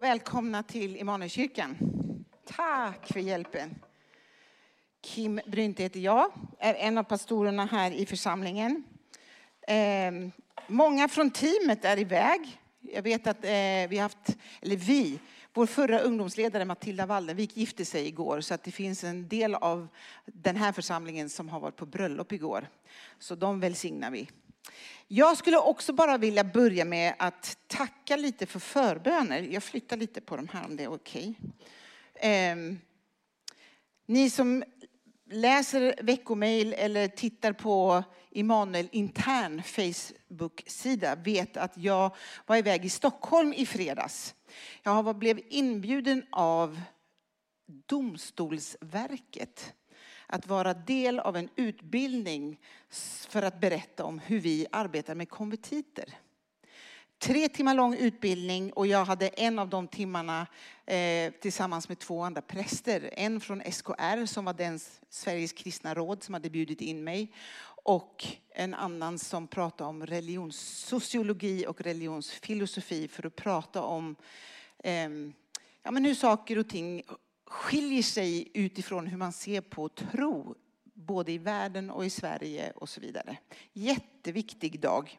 Välkomna till Immanuelskyrkan. Tack för hjälpen. Kim Brynte heter jag, är en av pastorerna här i församlingen. Eh, många från teamet är iväg. Jag vet att eh, vi har haft, eller vi, vår förra ungdomsledare Matilda Waldenvik gifte sig igår så att det finns en del av den här församlingen som har varit på bröllop igår. Så de välsignar vi. Jag skulle också bara vilja börja med att tacka lite för förböner. Jag flyttar lite på de här om det är okej. Okay. Eh, ni som läser veckomail eller tittar på Immanuel intern Facebook-sida vet att jag var iväg i Stockholm i fredags. Jag blev inbjuden av Domstolsverket att vara del av en utbildning för att berätta om hur vi arbetar med konvertiter. Tre timmar lång utbildning och jag hade en av de timmarna eh, tillsammans med två andra präster. En från SKR som var den Sveriges kristna råd som hade bjudit in mig och en annan som pratade om religionssociologi och religionsfilosofi för att prata om eh, ja, men hur saker och ting skiljer sig utifrån hur man ser på tro, både i världen och i Sverige och så vidare. Jätteviktig dag.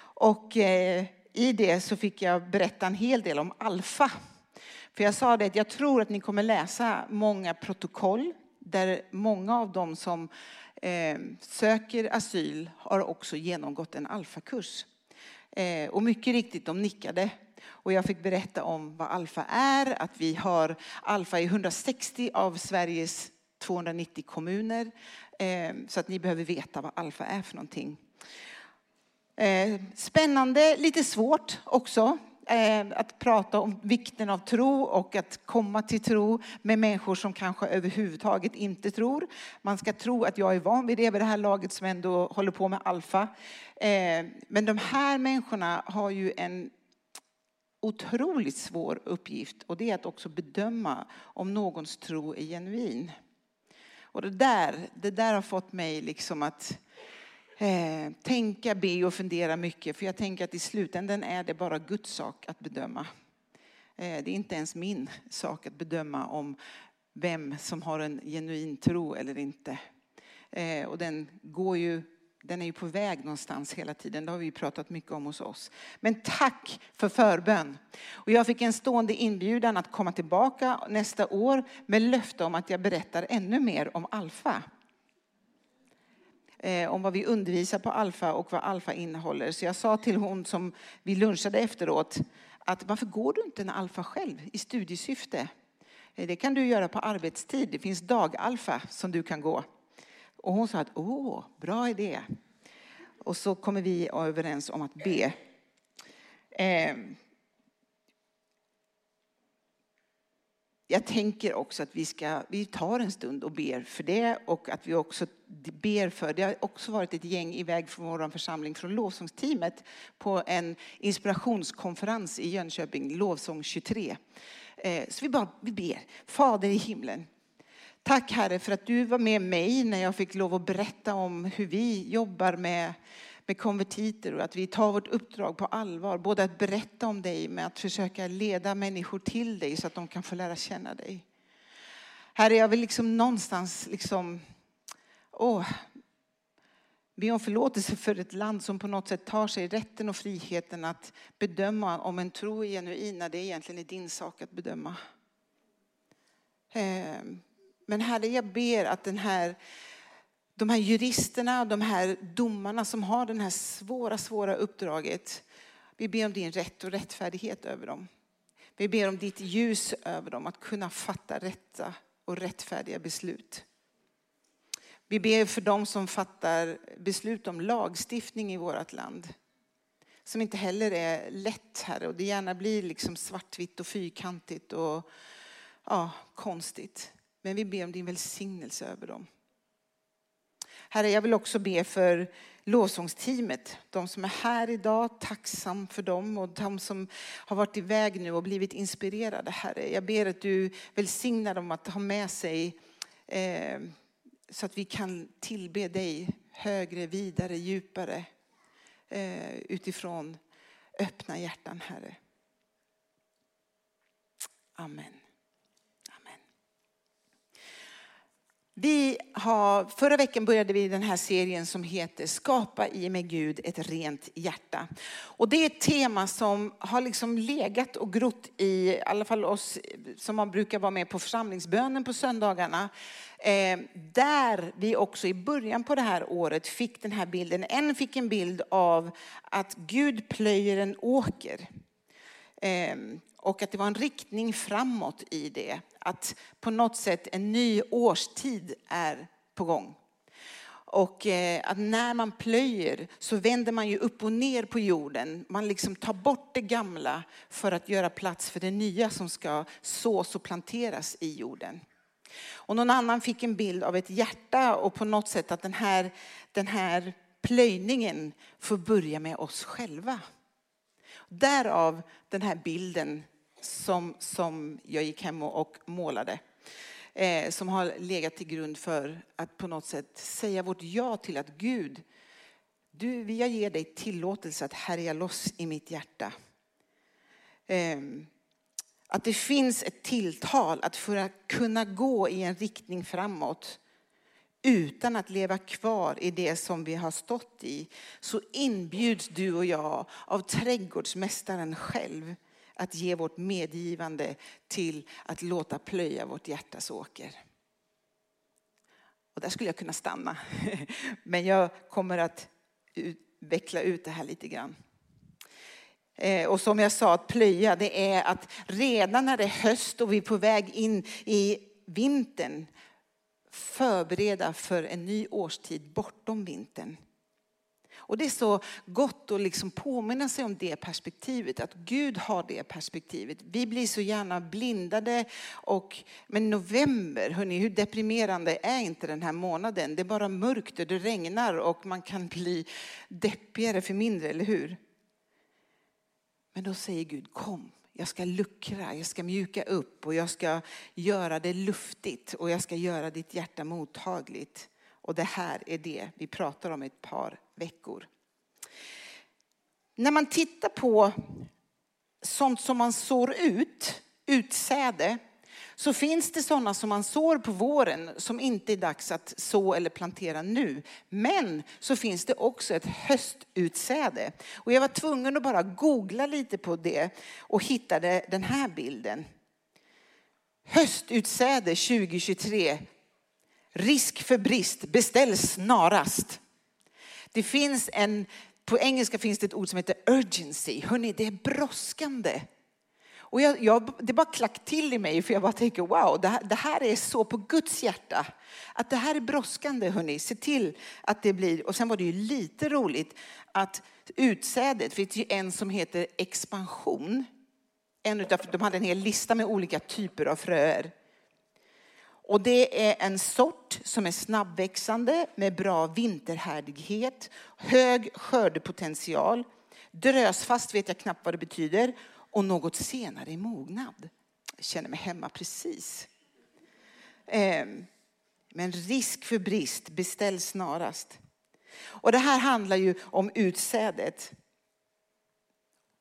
Och eh, i det så fick jag berätta en hel del om alfa. För jag sa det att jag tror att ni kommer läsa många protokoll där många av dem som eh, söker asyl har också genomgått en alfakurs. Eh, och mycket riktigt, de nickade. Och jag fick berätta om vad alfa är, att vi har alfa i 160 av Sveriges 290 kommuner. Ehm, så att ni behöver veta vad alfa är för någonting. Ehm, spännande, lite svårt också ehm, att prata om vikten av tro och att komma till tro med människor som kanske överhuvudtaget inte tror. Man ska tro att jag är van vid det vid det här laget som ändå håller på med alfa. Men de här människorna har ju en otroligt svår uppgift och det är att också bedöma om någons tro är genuin. Och det där, det där har fått mig liksom att eh, tänka, be och fundera mycket. För jag tänker att i slutändan är det bara Guds sak att bedöma. Eh, det är inte ens min sak att bedöma om vem som har en genuin tro eller inte. Eh, och den går ju den är ju på väg någonstans hela tiden. Det har vi pratat mycket om hos oss. Men tack för förbön. Och jag fick en stående inbjudan att komma tillbaka nästa år med löfte om att jag berättar ännu mer om alfa. Eh, om vad vi undervisar på alfa och vad alfa innehåller. Så jag sa till hon som vi lunchade efteråt att varför går du inte en alfa själv i studiesyfte? Eh, det kan du göra på arbetstid. Det finns dagalfa som du kan gå. Och hon sa att åh, bra idé. Och så kommer vi överens om att be. Eh, jag tänker också att vi, ska, vi tar en stund och ber för det och att vi också ber för, det har också varit ett gäng iväg från vår församling från lovsångsteamet på en inspirationskonferens i Jönköping, Lovsång 23. Ehm, så vi bara vi ber, Fader i himlen, Tack Herre för att du var med mig när jag fick lov att berätta om hur vi jobbar med, med konvertiter och att vi tar vårt uppdrag på allvar. Både att berätta om dig med att försöka leda människor till dig så att de kan få lära känna dig. Herre, jag vill liksom någonstans liksom, åh, be om förlåtelse för ett land som på något sätt tar sig rätten och friheten att bedöma om en tro är genuin när det egentligen är din sak att bedöma. Ehm, men Herre, jag ber att den här, de här juristerna och de här domarna som har det här svåra, svåra uppdraget, vi ber om din rätt och rättfärdighet över dem. Vi ber om ditt ljus över dem, att kunna fatta rätta och rättfärdiga beslut. Vi ber för dem som fattar beslut om lagstiftning i vårt land. Som inte heller är lätt, Herre, och det gärna blir liksom svartvitt och fyrkantigt och ja, konstigt. Men vi ber om din välsignelse över dem. Herre, jag vill också be för lovsångsteamet, de som är här idag, tacksam för dem och de som har varit iväg nu och blivit inspirerade. Herre, jag ber att du välsignar dem att ha med sig eh, så att vi kan tillbe dig högre, vidare, djupare eh, utifrån öppna hjärtan, Herre. Amen. Amen. Vi har, förra veckan började vi den här serien som heter Skapa i mig Gud ett rent hjärta. Och det är ett tema som har liksom legat och grott i, i alla fall oss som brukar vara med på församlingsbönen på söndagarna. Eh, där vi också i början på det här året fick den här bilden. En fick en bild av att Gud plöjer en åker. Eh, och att det var en riktning framåt i det. Att på något sätt en ny årstid är på gång. Och eh, att när man plöjer så vänder man ju upp och ner på jorden. Man liksom tar bort det gamla för att göra plats för det nya som ska sås och planteras i jorden. Och någon annan fick en bild av ett hjärta och på något sätt att den här, den här plöjningen får börja med oss själva. Därav den här bilden som, som jag gick hem och målade. Eh, som har legat till grund för att på något sätt säga vårt ja till att Gud, du, jag ger dig tillåtelse att härja loss i mitt hjärta. Eh, att det finns ett tilltal att för att kunna gå i en riktning framåt utan att leva kvar i det som vi har stått i så inbjuds du och jag av trädgårdsmästaren själv att ge vårt medgivande till att låta plöja vårt hjärtas åker. Och där skulle jag kunna stanna, men jag kommer att veckla ut det här lite grann. Eh, och som jag sa, att plöja det är att redan när det är höst och vi är på väg in i vintern förbereda för en ny årstid bortom vintern. Och det är så gott att liksom påminna sig om det perspektivet, att Gud har det perspektivet. Vi blir så gärna blindade. Och, men november, hörni, hur deprimerande är inte den här månaden? Det är bara mörkt och det regnar och man kan bli deppigare för mindre, eller hur? Men då säger Gud, kom, jag ska luckra, jag ska mjuka upp och jag ska göra det luftigt och jag ska göra ditt hjärta mottagligt. Och det här är det vi pratar om ett par veckor. När man tittar på sånt som man sår ut, utsäde, så finns det sådana som man sår på våren som inte är dags att så eller plantera nu. Men så finns det också ett höstutsäde. Och jag var tvungen att bara googla lite på det och hittade den här bilden. Höstutsäde 2023. Risk för brist, beställ snarast. Det finns en, på engelska finns det ett ord som heter urgency. Hörrni, det är brådskande. Och jag, jag, det bara klack till i mig för jag bara tänker wow, det här, det här, är så på Guds hjärta. Att det här är brådskande hörni, se till att det blir. Och sen var det ju lite roligt att utsädet, finns ju en som heter expansion. En utav, de hade en hel lista med olika typer av fröer. Och det är en sort som är snabbväxande med bra vinterhärdighet, hög skördepotential. Drösfast vet jag knappt vad det betyder och något senare i mognad. Jag känner mig hemma precis. Ehm, men risk för brist, beställ snarast. Och det här handlar ju om utsädet.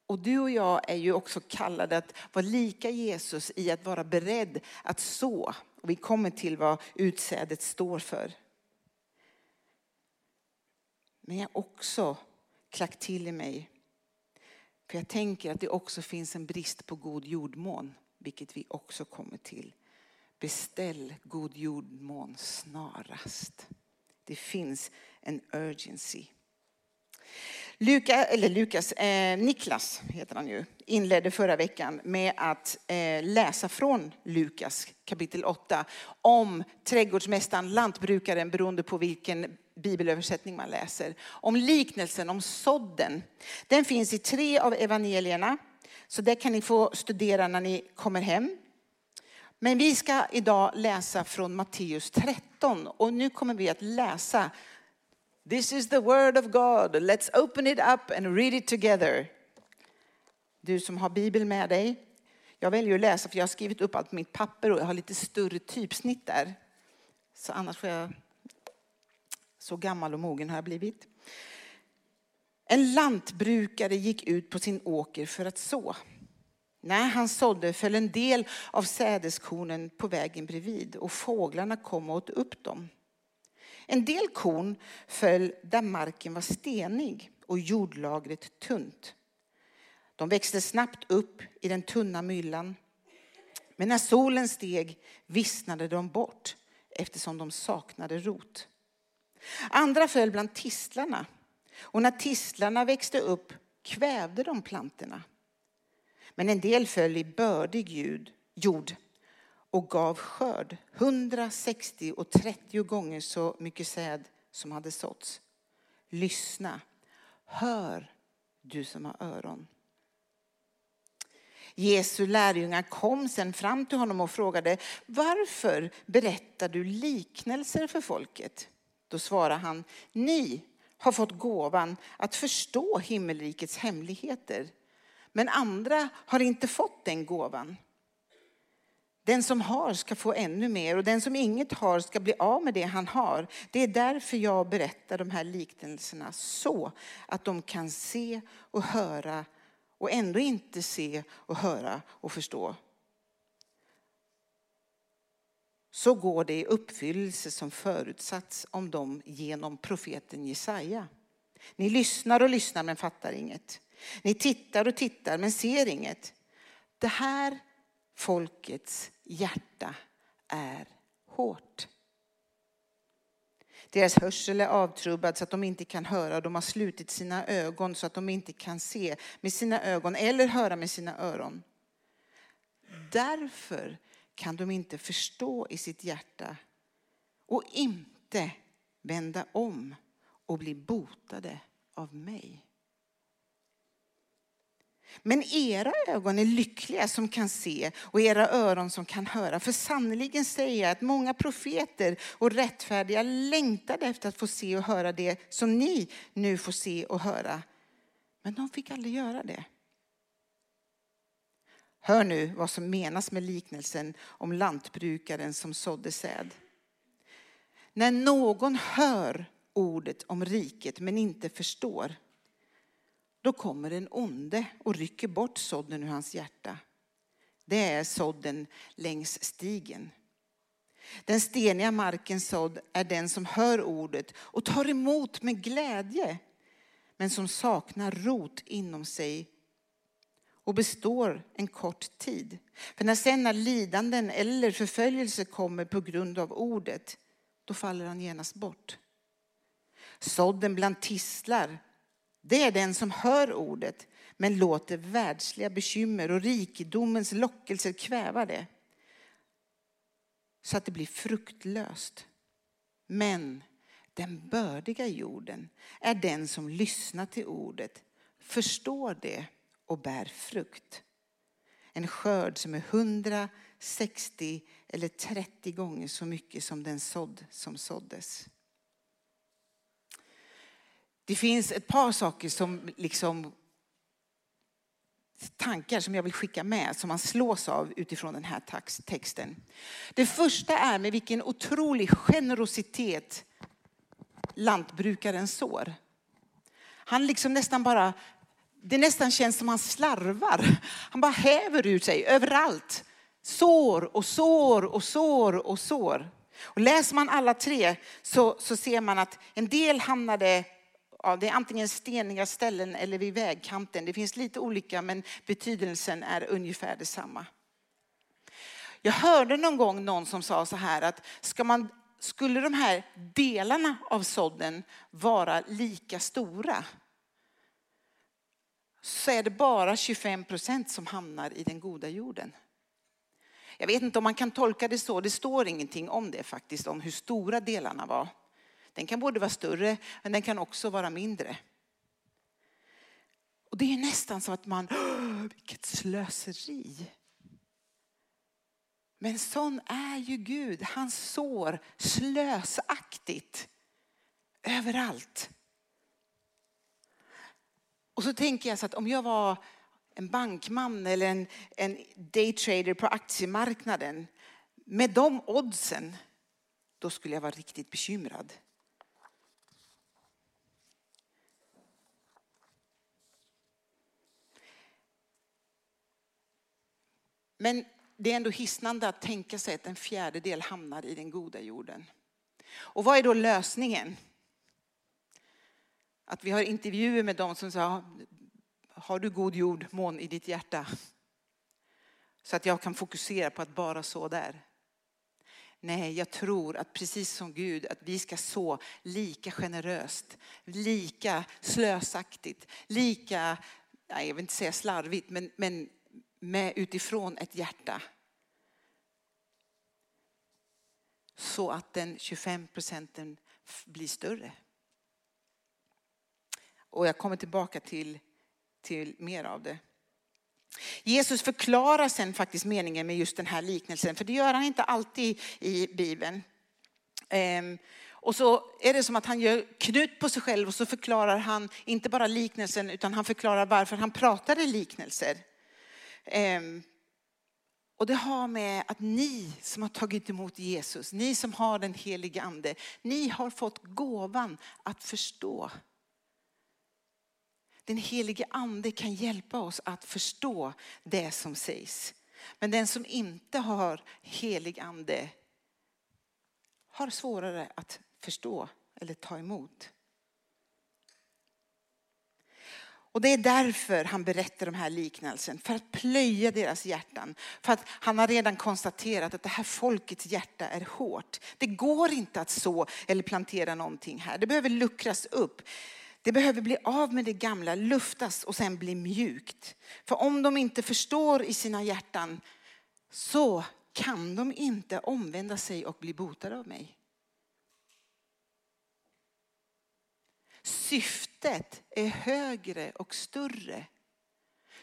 Och du och jag är ju också kallade att vara lika Jesus i att vara beredd att så. Och vi kommer till vad utsädet står för. Men jag också klackt till i mig för jag tänker att det också finns en brist på god jordmån, vilket vi också kommer till. Beställ god jordmån snarast. Det finns en urgency. Luka, eller Lukas, eh, Niklas heter han ju, inledde förra veckan med att eh, läsa från Lukas kapitel 8 om trädgårdsmästaren, lantbrukaren beroende på vilken bibelöversättning man läser. Om liknelsen om sådden. Den finns i tre av evangelierna. Så det kan ni få studera när ni kommer hem. Men vi ska idag läsa från Matteus 13 och nu kommer vi att läsa This is the word of God. Let's open it up and read it together. Du som har bibel med dig. Jag väljer att läsa för jag har skrivit upp allt på mitt papper och jag har lite större typsnitt där. Så annars får jag så gammal och mogen har jag blivit. En lantbrukare gick ut på sin åker för att så. När han sådde föll en del av sädeskornen på vägen bredvid och fåglarna kom och åt upp dem. En del korn föll där marken var stenig och jordlagret tunt. De växte snabbt upp i den tunna myllan. Men när solen steg vissnade de bort eftersom de saknade rot. Andra föll bland tistlarna och när tistlarna växte upp kvävde de plantorna. Men en del föll i bördig jord och gav skörd, 160 och 30 gånger så mycket säd som hade såtts. Lyssna, hör du som har öron. Jesu lärjungar kom sen fram till honom och frågade varför berättar du liknelser för folket? Då svarade han, ni har fått gåvan att förstå himmelrikets hemligheter. Men andra har inte fått den gåvan. Den som har ska få ännu mer och den som inget har ska bli av med det han har. Det är därför jag berättar de här liknelserna så att de kan se och höra och ändå inte se och höra och förstå. Så går det i uppfyllelse som förutsatts om dem genom profeten Jesaja. Ni lyssnar och lyssnar men fattar inget. Ni tittar och tittar men ser inget. Det här folkets hjärta är hårt. Deras hörsel är avtrubbad så att de inte kan höra. De har slutit sina ögon så att de inte kan se med sina ögon eller höra med sina öron. Därför kan de inte förstå i sitt hjärta och inte vända om och bli botade av mig. Men era ögon är lyckliga som kan se och era öron som kan höra. För sannerligen säger jag att många profeter och rättfärdiga längtade efter att få se och höra det som ni nu får se och höra. Men de fick aldrig göra det. Hör nu vad som menas med liknelsen om lantbrukaren som sådde säd. När någon hör ordet om riket men inte förstår då kommer en onde och rycker bort sådden ur hans hjärta. Det är sådden längs stigen. Den steniga markens sådd är den som hör ordet och tar emot med glädje men som saknar rot inom sig och består en kort tid. För när sen när lidanden eller förföljelse kommer på grund av ordet, då faller han genast bort. Sådden bland tistlar det är den som hör ordet men låter världsliga bekymmer och rikedomens lockelser kväva det. Så att det blir fruktlöst. Men den bördiga jorden är den som lyssnar till ordet, förstår det och bär frukt. En skörd som är 160 eller 30 gånger så mycket som den sådd som såddes. Det finns ett par saker som liksom tankar som jag vill skicka med som man slås av utifrån den här texten. Det första är med vilken otrolig generositet lantbrukaren sår. Han liksom nästan bara, det nästan känns som han slarvar. Han bara häver ur sig överallt. Sår och sår och sår och sår. Och läser man alla tre så, så ser man att en del hamnade ja, det är antingen steniga ställen eller vid vägkanten. Det finns lite olika men betydelsen är ungefär detsamma. Jag hörde någon gång någon som sa så här att ska man, skulle de här delarna av sådden vara lika stora så är det bara 25 procent som hamnar i den goda jorden. Jag vet inte om man kan tolka det så, det står ingenting om det faktiskt, om hur stora delarna var. Den kan både vara större men den kan också vara mindre. Och det är nästan så att man, vilket slöseri. Men sån är ju Gud. Han sår slösaktigt överallt. Och så tänker jag så att om jag var en bankman eller en, en daytrader på aktiemarknaden med de oddsen, då skulle jag vara riktigt bekymrad. Men det är ändå hisnande att tänka sig att en fjärdedel hamnar i den goda jorden. Och vad är då lösningen? Att vi har intervjuer med dem som sa, har du god jord, mån i ditt hjärta? Så att jag kan fokusera på att bara så där. Nej, jag tror att precis som Gud, att vi ska så lika generöst, lika slösaktigt, lika, jag vill inte säga slarvigt, men, men med utifrån ett hjärta. Så att den 25 procenten blir större. Och jag kommer tillbaka till, till mer av det. Jesus förklarar sen faktiskt meningen med just den här liknelsen, för det gör han inte alltid i Bibeln. Ehm, och så är det som att han gör knut på sig själv och så förklarar han inte bara liknelsen utan han förklarar varför han pratar i liknelser. Ehm, och det har med att ni som har tagit emot Jesus, ni som har den helige ande, ni har fått gåvan att förstå den helige ande kan hjälpa oss att förstå det som sägs. Men den som inte har helig ande har svårare att förstå eller ta emot. Och det är därför han berättar de här liknelsen, för att plöja deras hjärtan. För att han har redan konstaterat att det här folkets hjärta är hårt. Det går inte att så eller plantera någonting här. Det behöver luckras upp. Det behöver bli av med det gamla, luftas och sen bli mjukt. För om de inte förstår i sina hjärtan så kan de inte omvända sig och bli botade av mig. Syftet är högre och större.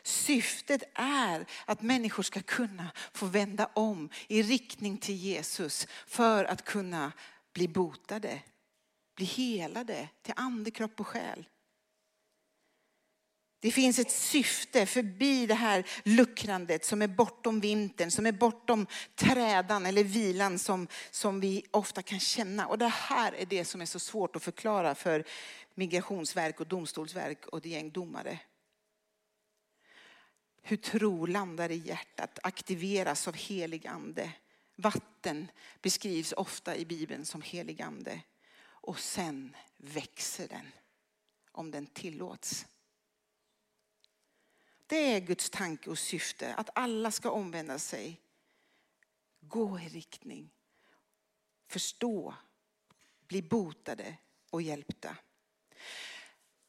Syftet är att människor ska kunna få vända om i riktning till Jesus för att kunna bli botade bli helade till ande, kropp och själ. Det finns ett syfte förbi det här luckrandet som är bortom vintern, som är bortom trädan eller vilan som, som vi ofta kan känna. Och det här är det som är så svårt att förklara för migrationsverk och domstolsverk och ett gäng domare. Hur tro landar i hjärtat, aktiveras av helig ande. Vatten beskrivs ofta i Bibeln som helig ande och sen växer den om den tillåts. Det är Guds tanke och syfte, att alla ska omvända sig, gå i riktning, förstå, bli botade och hjälpta.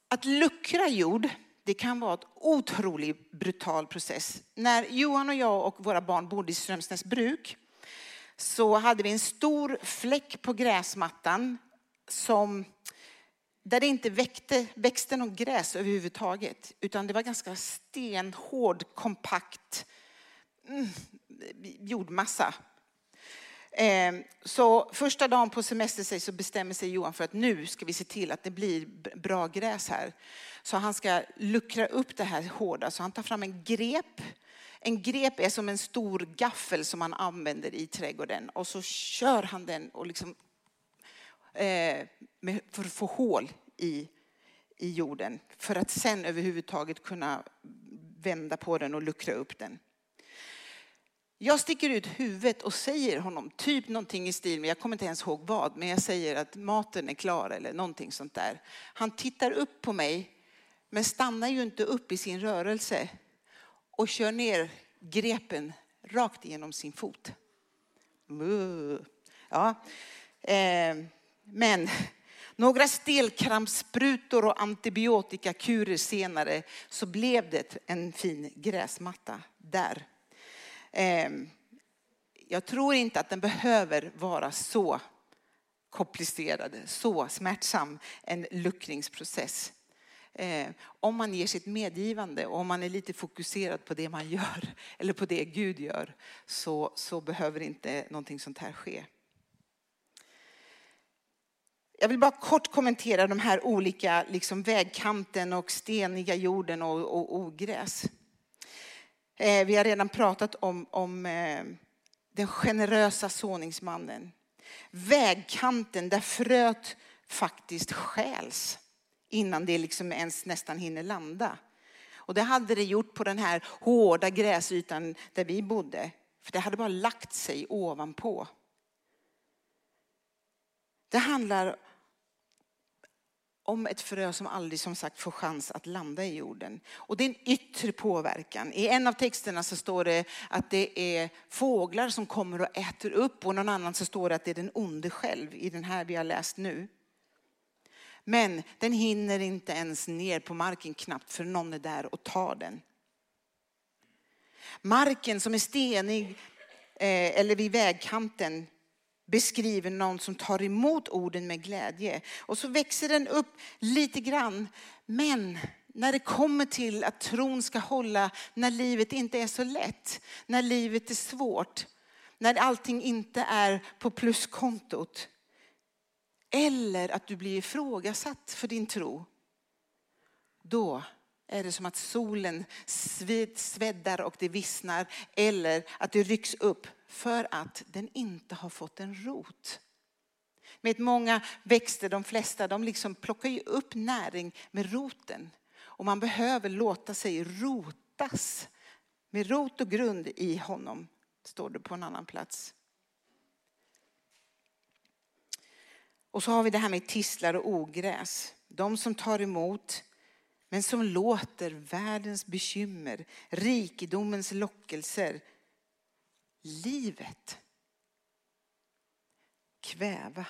Att luckra jord, det kan vara en otroligt brutal process. När Johan och jag och våra barn bodde i Strömsnäs bruk så hade vi en stor fläck på gräsmattan som, där det inte växte, växte någon gräs överhuvudtaget. Utan det var ganska stenhård, kompakt mm, jordmassa. Ehm, så första dagen på semester så bestämmer sig Johan för att nu ska vi se till att det blir bra gräs här. Så han ska luckra upp det här hårda. Så han tar fram en grep. En grep är som en stor gaffel som man använder i trädgården. Och så kör han den och liksom Eh, för att få hål i, i jorden. För att sen överhuvudtaget kunna vända på den och luckra upp den. Jag sticker ut huvudet och säger honom typ någonting i stil med, jag kommer inte ens ihåg vad, men jag säger att maten är klar eller någonting sånt där. Han tittar upp på mig, men stannar ju inte upp i sin rörelse och kör ner grepen rakt igenom sin fot. Ja. Ehm, men några stelkrampssprutor och antibiotikakurer senare så blev det en fin gräsmatta där. Ehm, jag tror inte att den behöver vara så komplicerad, så smärtsam en luckringsprocess. Ehm, om man ger sitt medgivande och om man är lite fokuserad på det man gör eller på det Gud gör så, så behöver inte någonting sånt här ske. Jag vill bara kort kommentera de här olika liksom vägkanten och steniga jorden och, och ogräs. Eh, vi har redan pratat om, om eh, den generösa såningsmannen. Vägkanten där fröet faktiskt skäls innan det liksom ens nästan hinner landa. Och det hade det gjort på den här hårda gräsytan där vi bodde. För det hade bara lagt sig ovanpå. Det handlar om ett frö som aldrig som sagt får chans att landa i jorden. Och det är en yttre påverkan. I en av texterna så står det att det är fåglar som kommer och äter upp och någon annan så står det att det är den onde själv i den här vi har läst nu. Men den hinner inte ens ner på marken knappt för någon är där och tar den. Marken som är stenig eh, eller vid vägkanten beskriver någon som tar emot orden med glädje. Och så växer den upp lite grann. Men när det kommer till att tron ska hålla när livet inte är så lätt, när livet är svårt, när allting inte är på pluskontot. Eller att du blir ifrågasatt för din tro. Då är det som att solen sveddar och det vissnar eller att det rycks upp för att den inte har fått en rot. Med många växter, de flesta, de liksom plockar ju upp näring med roten. Och man behöver låta sig rotas med rot och grund i honom, står det på en annan plats. Och så har vi det här med tistlar och ogräs. De som tar emot men som låter världens bekymmer, rikedomens lockelser livet kväva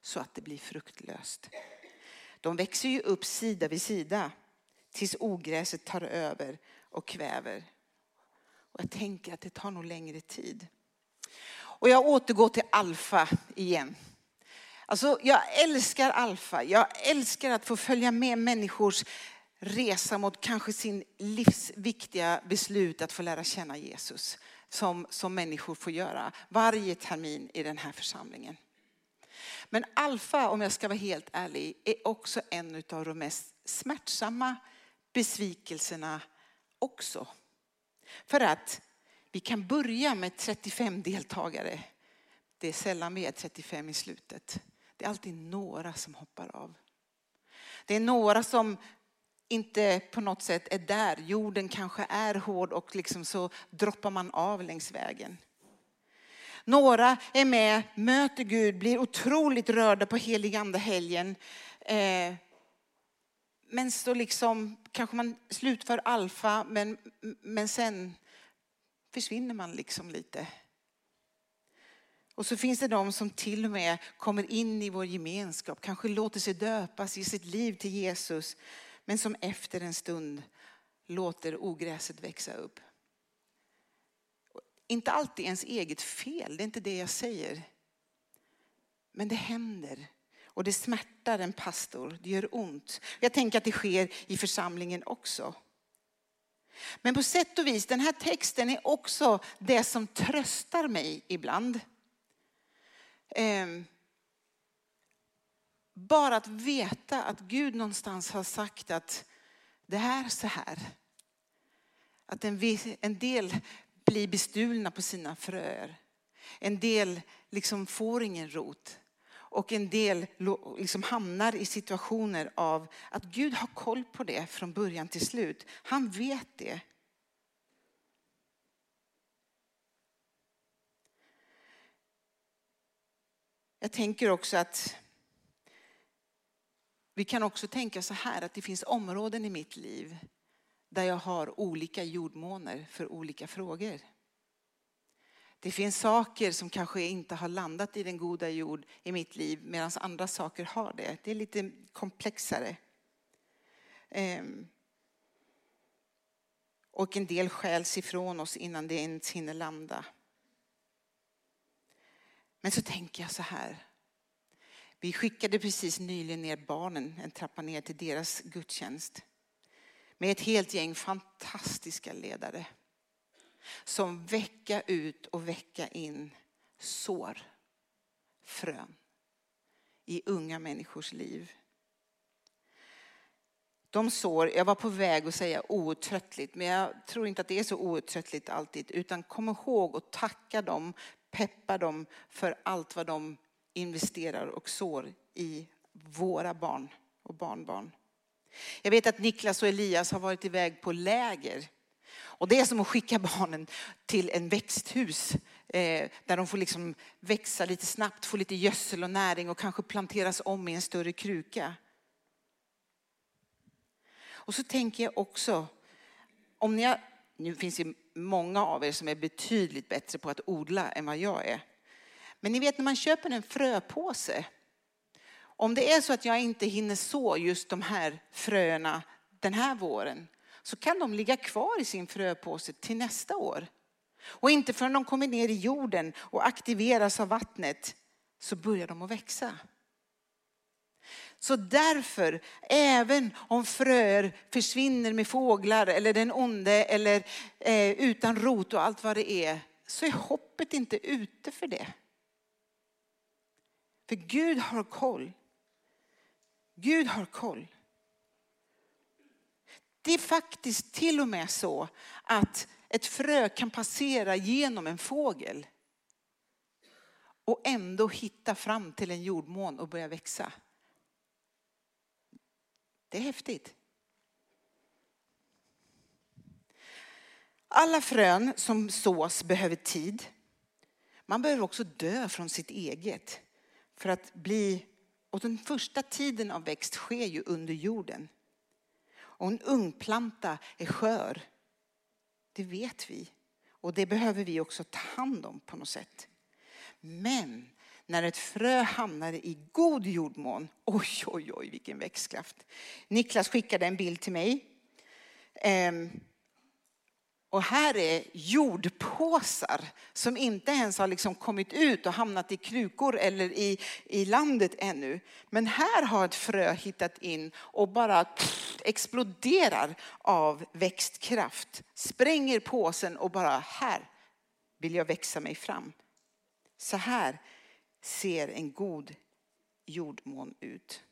så att det blir fruktlöst. De växer ju upp sida vid sida tills ogräset tar över och kväver. Och jag tänker att det tar nog längre tid. Och jag återgår till alfa igen. Alltså, jag älskar alfa. Jag älskar att få följa med människors resa mot kanske sin livs viktiga beslut att få lära känna Jesus som, som människor får göra varje termin i den här församlingen. Men alfa, om jag ska vara helt ärlig, är också en av de mest smärtsamma besvikelserna också. För att vi kan börja med 35 deltagare. Det är sällan vi är 35 i slutet. Det är alltid några som hoppar av. Det är några som inte på något sätt är där. Jorden kanske är hård och liksom så droppar man av längs vägen. Några är med, möter Gud, blir otroligt rörda på heligandehelgen. Eh, men så liksom kanske man slutför alfa men, men sen försvinner man liksom lite. Och så finns det de som till och med kommer in i vår gemenskap, kanske låter sig döpas, i sitt liv till Jesus men som efter en stund låter ogräset växa upp. Inte alltid ens eget fel, det är inte det jag säger. Men det händer och det smärtar en pastor, det gör ont. Jag tänker att det sker i församlingen också. Men på sätt och vis, den här texten är också det som tröstar mig ibland. Ehm, bara att veta att Gud någonstans har sagt att det är så här. Att en, en del blir bestulna på sina fröer. En del liksom får ingen rot. Och en del liksom hamnar i situationer av att Gud har koll på det från början till slut. Han vet det. Jag tänker också att vi kan också tänka så här att det finns områden i mitt liv där jag har olika jordmåner för olika frågor. Det finns saker som kanske inte har landat i den goda jord i mitt liv medan andra saker har det. Det är lite komplexare. Ehm, och en del skäls ifrån oss innan det ens hinner landa. Men så tänker jag så här, vi skickade precis nyligen ner barnen en trappa ner till deras gudstjänst. Med ett helt gäng fantastiska ledare. Som vecka ut och vecka in sår frön i unga människors liv. De sår, jag var på väg att säga outtröttligt, men jag tror inte att det är så outtröttligt alltid. Utan kom ihåg att tacka dem, peppa dem för allt vad de investerar och sår i våra barn och barnbarn. Jag vet att Niklas och Elias har varit iväg på läger. Och det är som att skicka barnen till en växthus eh, där de får liksom växa lite snabbt, få lite gödsel och näring och kanske planteras om i en större kruka. Och så tänker jag också, om ni har, nu finns det många av er som är betydligt bättre på att odla än vad jag är. Men ni vet när man köper en fröpåse, om det är så att jag inte hinner så just de här fröna den här våren, så kan de ligga kvar i sin fröpåse till nästa år. Och inte förrän de kommer ner i jorden och aktiveras av vattnet så börjar de att växa. Så därför, även om fröer försvinner med fåglar eller den onde eller eh, utan rot och allt vad det är, så är hoppet inte ute för det. För Gud har koll. Gud har koll. Det är faktiskt till och med så att ett frö kan passera genom en fågel och ändå hitta fram till en jordmån och börja växa. Det är häftigt. Alla frön som sås behöver tid. Man behöver också dö från sitt eget för att bli, och den första tiden av växt sker ju under jorden. Och en ungplanta är skör. Det vet vi. Och det behöver vi också ta hand om på något sätt. Men när ett frö hamnade i god jordmån, oj, oj, oj, vilken växtkraft. Niklas skickade en bild till mig. Ehm, och här är jordpåsar som inte ens har liksom kommit ut och hamnat i krukor eller i, i landet ännu. Men här har ett frö hittat in och bara exploderar av växtkraft. Spränger påsen och bara här vill jag växa mig fram. Så här ser en god jordmån ut.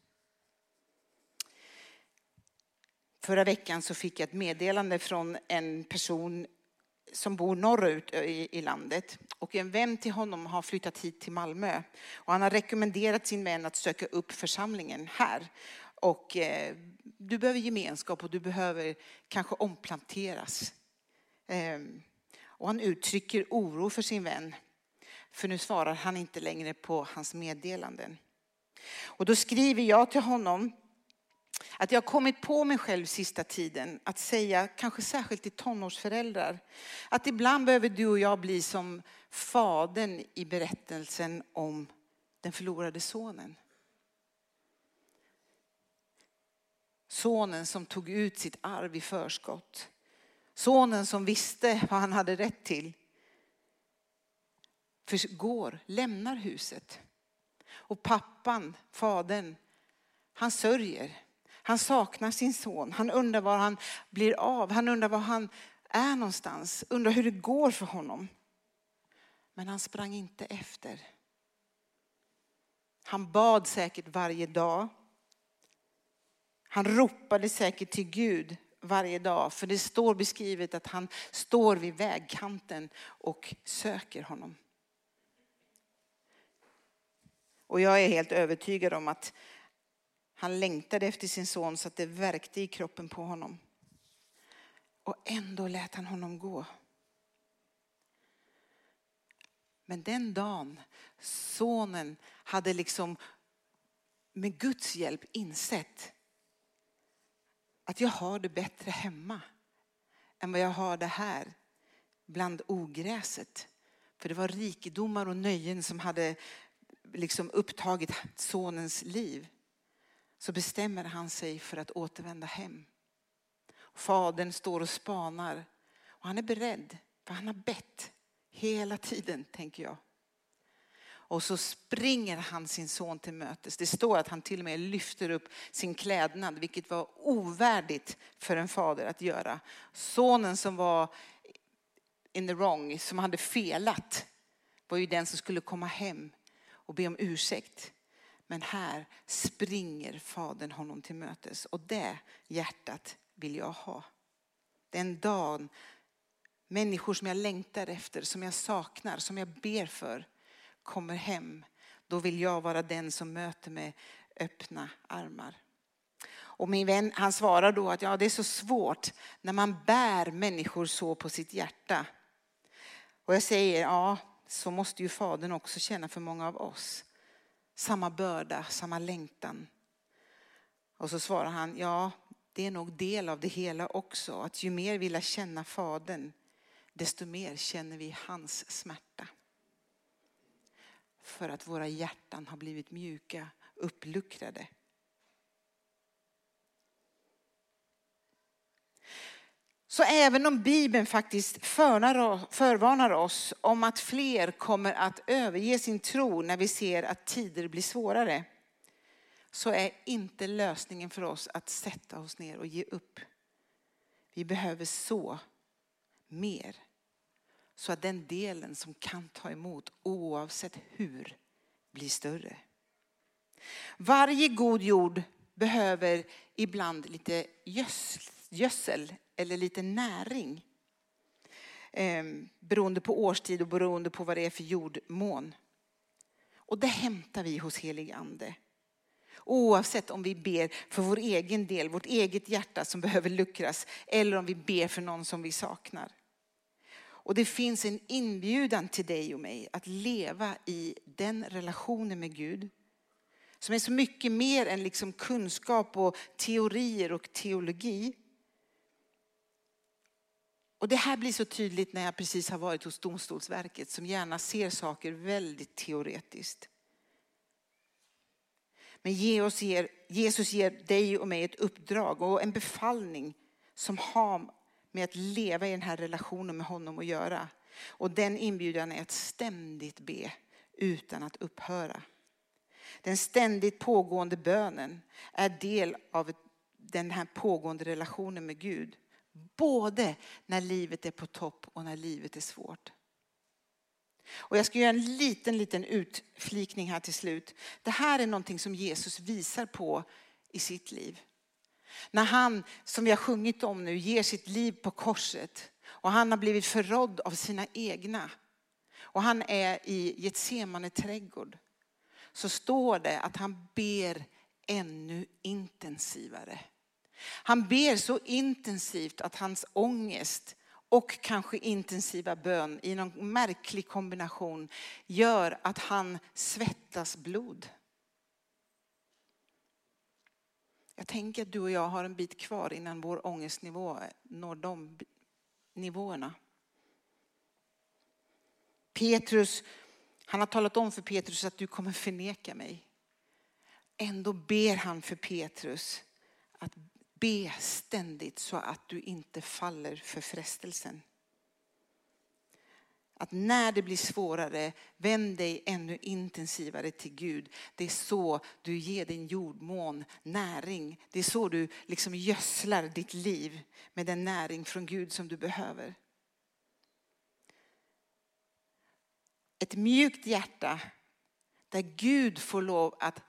Förra veckan så fick jag ett meddelande från en person som bor norrut i, i landet. Och en vän till honom har flyttat hit till Malmö. Och han har rekommenderat sin vän att söka upp församlingen här. Och eh, du behöver gemenskap och du behöver kanske omplanteras. Eh, och han uttrycker oro för sin vän. För nu svarar han inte längre på hans meddelanden. Och då skriver jag till honom att jag har kommit på mig själv sista tiden att säga, kanske särskilt till tonårsföräldrar, att ibland behöver du och jag bli som fadern i berättelsen om den förlorade sonen. Sonen som tog ut sitt arv i förskott. Sonen som visste vad han hade rätt till. För går, lämnar huset. Och pappan, fadern, han sörjer. Han saknar sin son. Han undrar var han blir av. Han undrar var han är någonstans. Undrar hur det går för honom. Men han sprang inte efter. Han bad säkert varje dag. Han ropade säkert till Gud varje dag. För det står beskrivet att han står vid vägkanten och söker honom. Och jag är helt övertygad om att han längtade efter sin son så att det verkte i kroppen på honom. Och ändå lät han honom gå. Men den dagen sonen hade liksom med Guds hjälp insett att jag har det bättre hemma än vad jag har det här bland ogräset. För det var rikedomar och nöjen som hade liksom upptagit sonens liv så bestämmer han sig för att återvända hem. Fadern står och spanar och han är beredd, för han har bett hela tiden, tänker jag. Och så springer han sin son till mötes. Det står att han till och med lyfter upp sin klädnad, vilket var ovärdigt för en fader att göra. Sonen som var in the wrong, som hade felat, var ju den som skulle komma hem och be om ursäkt. Men här springer fadern honom till mötes och det hjärtat vill jag ha. Den dagen människor som jag längtar efter, som jag saknar, som jag ber för kommer hem. Då vill jag vara den som möter med öppna armar. Och min vän han svarar då att ja, det är så svårt när man bär människor så på sitt hjärta. Och jag säger ja, så måste ju Fadern också känna för många av oss. Samma börda, samma längtan. Och så svarar han, ja, det är nog del av det hela också. Att ju mer vi lär känna Fadern, desto mer känner vi hans smärta. För att våra hjärtan har blivit mjuka, uppluckrade. Så även om Bibeln faktiskt förvarnar oss om att fler kommer att överge sin tro när vi ser att tider blir svårare, så är inte lösningen för oss att sätta oss ner och ge upp. Vi behöver så mer. Så att den delen som kan ta emot oavsett hur blir större. Varje god jord behöver ibland lite gödsel eller lite näring. Eh, beroende på årstid och beroende på vad det är för jordmån. Och det hämtar vi hos helig ande. Oavsett om vi ber för vår egen del, vårt eget hjärta som behöver luckras, eller om vi ber för någon som vi saknar. Och det finns en inbjudan till dig och mig att leva i den relationen med Gud. Som är så mycket mer än liksom kunskap och teorier och teologi. Och det här blir så tydligt när jag precis har varit hos Domstolsverket som gärna ser saker väldigt teoretiskt. Men Jesus ger, Jesus ger dig och mig ett uppdrag och en befallning som har med att leva i den här relationen med honom att göra. Och den inbjudan är att ständigt be utan att upphöra. Den ständigt pågående bönen är del av den här pågående relationen med Gud. Både när livet är på topp och när livet är svårt. Och jag ska göra en liten, liten utflikning här till slut. Det här är någonting som Jesus visar på i sitt liv. När han, som vi har sjungit om nu, ger sitt liv på korset och han har blivit förrådd av sina egna. Och han är i Getsemane trädgård. Så står det att han ber ännu intensivare. Han ber så intensivt att hans ångest och kanske intensiva bön i någon märklig kombination gör att han svettas blod. Jag tänker att du och jag har en bit kvar innan vår ångestnivå når de nivåerna. Petrus, han har talat om för Petrus att du kommer förneka mig. Ändå ber han för Petrus att be ständigt så att du inte faller för frestelsen. Att när det blir svårare, vänd dig ännu intensivare till Gud. Det är så du ger din jordmån näring. Det är så du liksom gödslar ditt liv med den näring från Gud som du behöver. Ett mjukt hjärta där Gud får lov att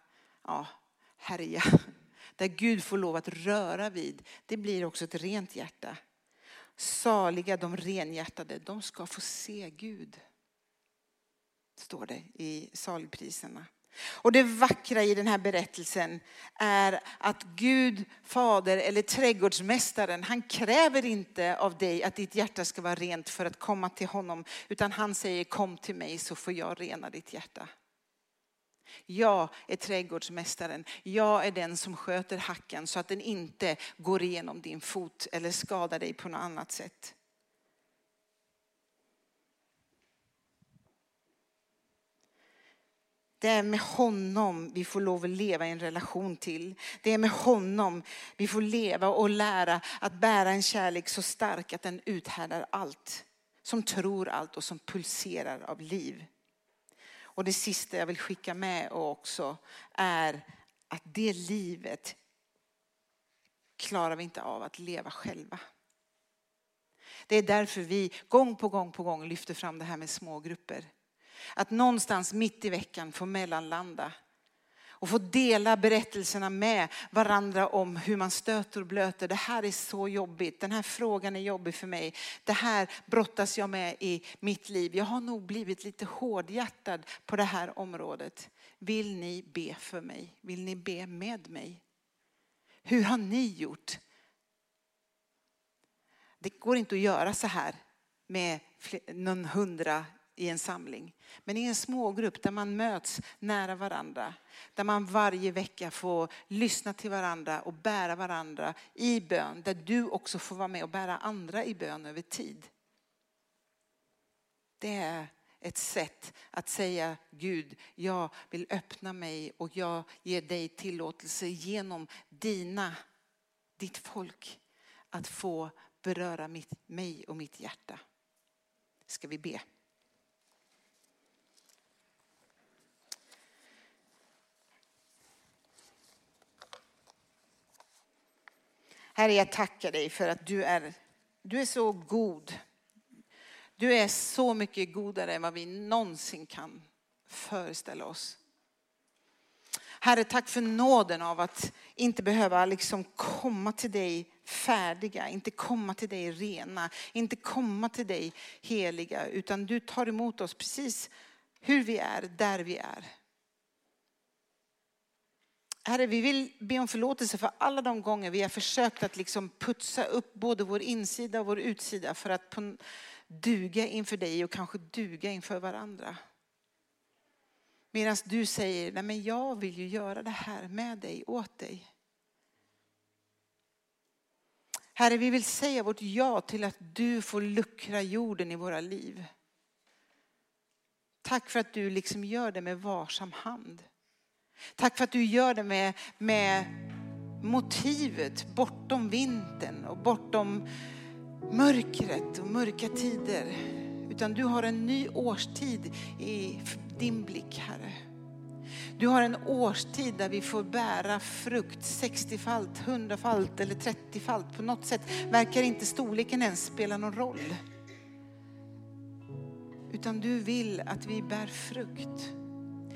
ja, härja. Där Gud får lov att röra vid. Det blir också ett rent hjärta. Saliga de renhjärtade, de ska få se Gud. Står det i saligpriserna. Och det vackra i den här berättelsen är att Gud, fader eller trädgårdsmästaren, han kräver inte av dig att ditt hjärta ska vara rent för att komma till honom. Utan han säger kom till mig så får jag rena ditt hjärta. Jag är trädgårdsmästaren. Jag är den som sköter hacken så att den inte går igenom din fot eller skadar dig på något annat sätt. Det är med honom vi får lov att leva i en relation till. Det är med honom vi får leva och lära att bära en kärlek så stark att den uthärdar allt. Som tror allt och som pulserar av liv. Och det sista jag vill skicka med också är att det livet klarar vi inte av att leva själva. Det är därför vi gång på gång på gång lyfter fram det här med smågrupper. Att någonstans mitt i veckan få mellanlanda och få dela berättelserna med varandra om hur man stöter och blöter. Det här är så jobbigt, den här frågan är jobbig för mig. Det här brottas jag med i mitt liv. Jag har nog blivit lite hårdhjärtad på det här området. Vill ni be för mig? Vill ni be med mig? Hur har ni gjort? Det går inte att göra så här med någon hundra i en samling. Men i en smågrupp där man möts nära varandra, där man varje vecka får lyssna till varandra och bära varandra i bön, där du också får vara med och bära andra i bön över tid. Det är ett sätt att säga Gud, jag vill öppna mig och jag ger dig tillåtelse genom dina, ditt folk att få beröra mitt, mig och mitt hjärta. Ska vi be? Herre, jag tackar dig för att du är, du är så god. Du är så mycket godare än vad vi någonsin kan föreställa oss. Herre, tack för nåden av att inte behöva liksom komma till dig färdiga, inte komma till dig rena, inte komma till dig heliga, utan du tar emot oss precis hur vi är, där vi är. Herre, vi vill be om förlåtelse för alla de gånger vi har försökt att liksom putsa upp både vår insida och vår utsida för att duga inför dig och kanske duga inför varandra. Medan du säger, nej men jag vill ju göra det här med dig, åt dig. Herre, vi vill säga vårt ja till att du får luckra jorden i våra liv. Tack för att du liksom gör det med varsam hand. Tack för att du gör det med, med motivet bortom vintern och bortom mörkret och mörka tider. Utan du har en ny årstid i din blick, Herre. Du har en årstid där vi får bära frukt 60-falt, 100-falt eller 30-falt. På något sätt verkar inte storleken ens spela någon roll. Utan du vill att vi bär frukt.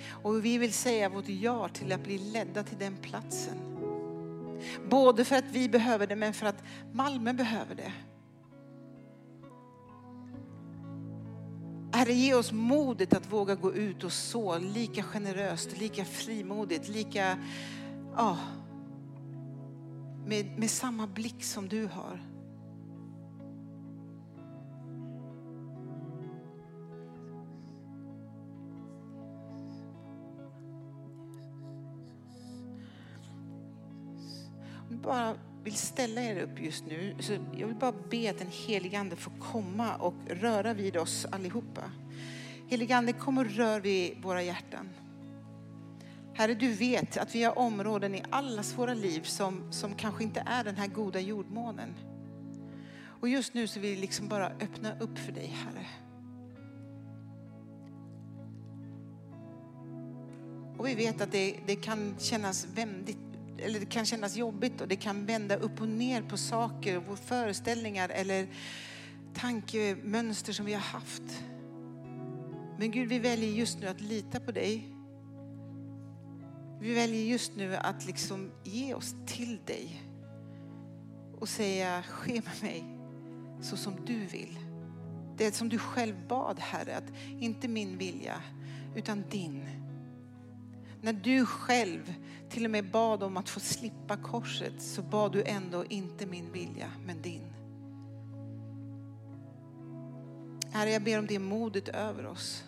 Och vi vill säga vårt ja till att bli ledda till den platsen. Både för att vi behöver det men för att Malmö behöver det. Herre, ge oss modet att våga gå ut och så lika generöst, lika frimodigt, lika, ja, med, med samma blick som du har. Bara vill ställa er upp just nu. Så jag vill bara be att den helige Ande får komma och röra vid oss allihopa. Helige Ande, kom och rör vid våra hjärtan. Herre, du vet att vi har områden i allas våra liv som, som kanske inte är den här goda jordmånen. Och just nu så vill vi liksom bara öppna upp för dig, Herre. Och vi vet att det, det kan kännas väldigt eller det kan kännas jobbigt och det kan vända upp och ner på saker, och föreställningar eller tankemönster som vi har haft. Men Gud, vi väljer just nu att lita på dig. Vi väljer just nu att liksom ge oss till dig och säga, ske med mig så som du vill. Det som du själv bad Herre, att inte min vilja utan din. När du själv till och med bad om att få slippa korset så bad du ändå inte min vilja men din. Herre, jag ber om det modet över oss.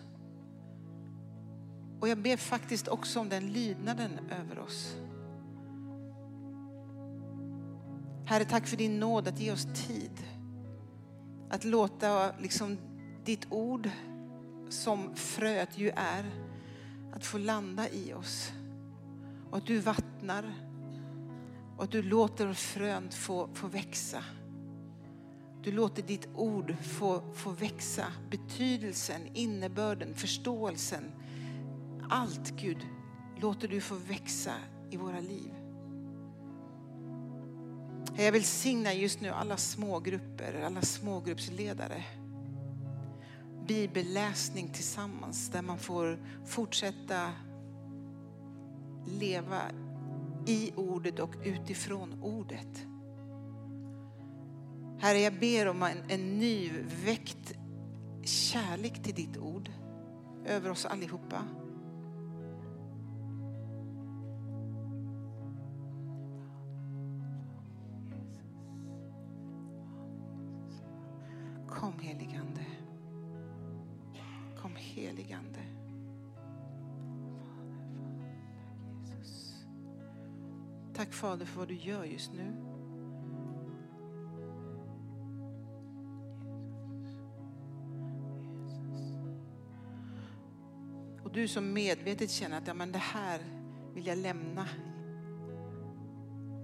Och jag ber faktiskt också om den lydnaden över oss. Herre, tack för din nåd att ge oss tid. Att låta liksom ditt ord som fröet ju är, att få landa i oss. Och att du vattnar och att du låter frön få, få växa. Du låter ditt ord få, få växa. Betydelsen, innebörden, förståelsen. Allt Gud låter du få växa i våra liv. Jag vill signa just nu alla smågrupper, alla smågruppsledare. Bibelläsning tillsammans där man får fortsätta leva i ordet och utifrån ordet. Herre, jag ber om en, en ny väckt kärlek till ditt ord över oss allihopa. Fader för vad du gör just nu. Och du som medvetet känner att ja, men det här vill jag lämna.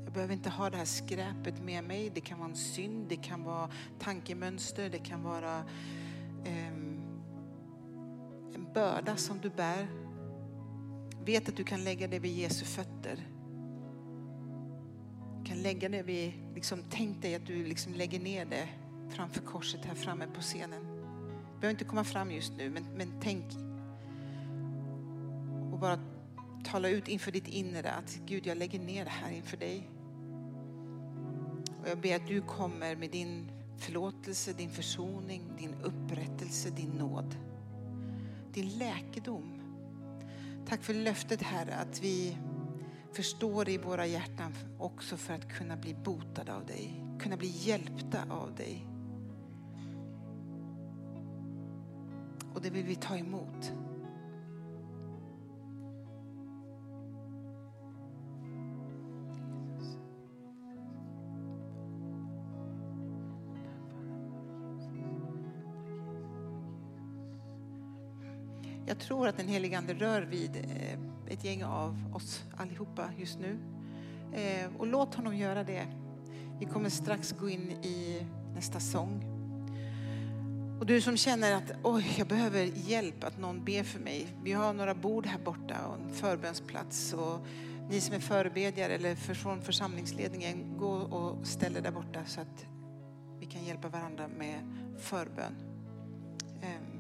Jag behöver inte ha det här skräpet med mig. Det kan vara en synd, det kan vara tankemönster, det kan vara eh, en börda som du bär. Vet att du kan lägga det vid Jesu fötter. Kan lägga det vid, liksom, tänk dig att du liksom lägger ner det framför korset här framme på scenen. Du behöver inte komma fram just nu, men, men tänk och bara tala ut inför ditt inre att Gud, jag lägger ner det här inför dig. Och jag ber att du kommer med din förlåtelse, din försoning, din upprättelse, din nåd. Din läkedom. Tack för löftet Herre att vi förstår i våra hjärtan också för att kunna bli botade av dig, kunna bli hjälpta av dig. Och det vill vi ta emot. Jag tror att den helige Ande rör vid eh, ett gäng av oss allihopa just nu. Eh, och låt honom göra det. Vi kommer strax gå in i nästa sång. Och du som känner att oj, jag behöver hjälp, att någon ber för mig. Vi har några bord här borta och en förbönsplats. Och ni som är förebedjare eller från församlingsledningen, gå och ställ er där borta så att vi kan hjälpa varandra med förbön. Ehm.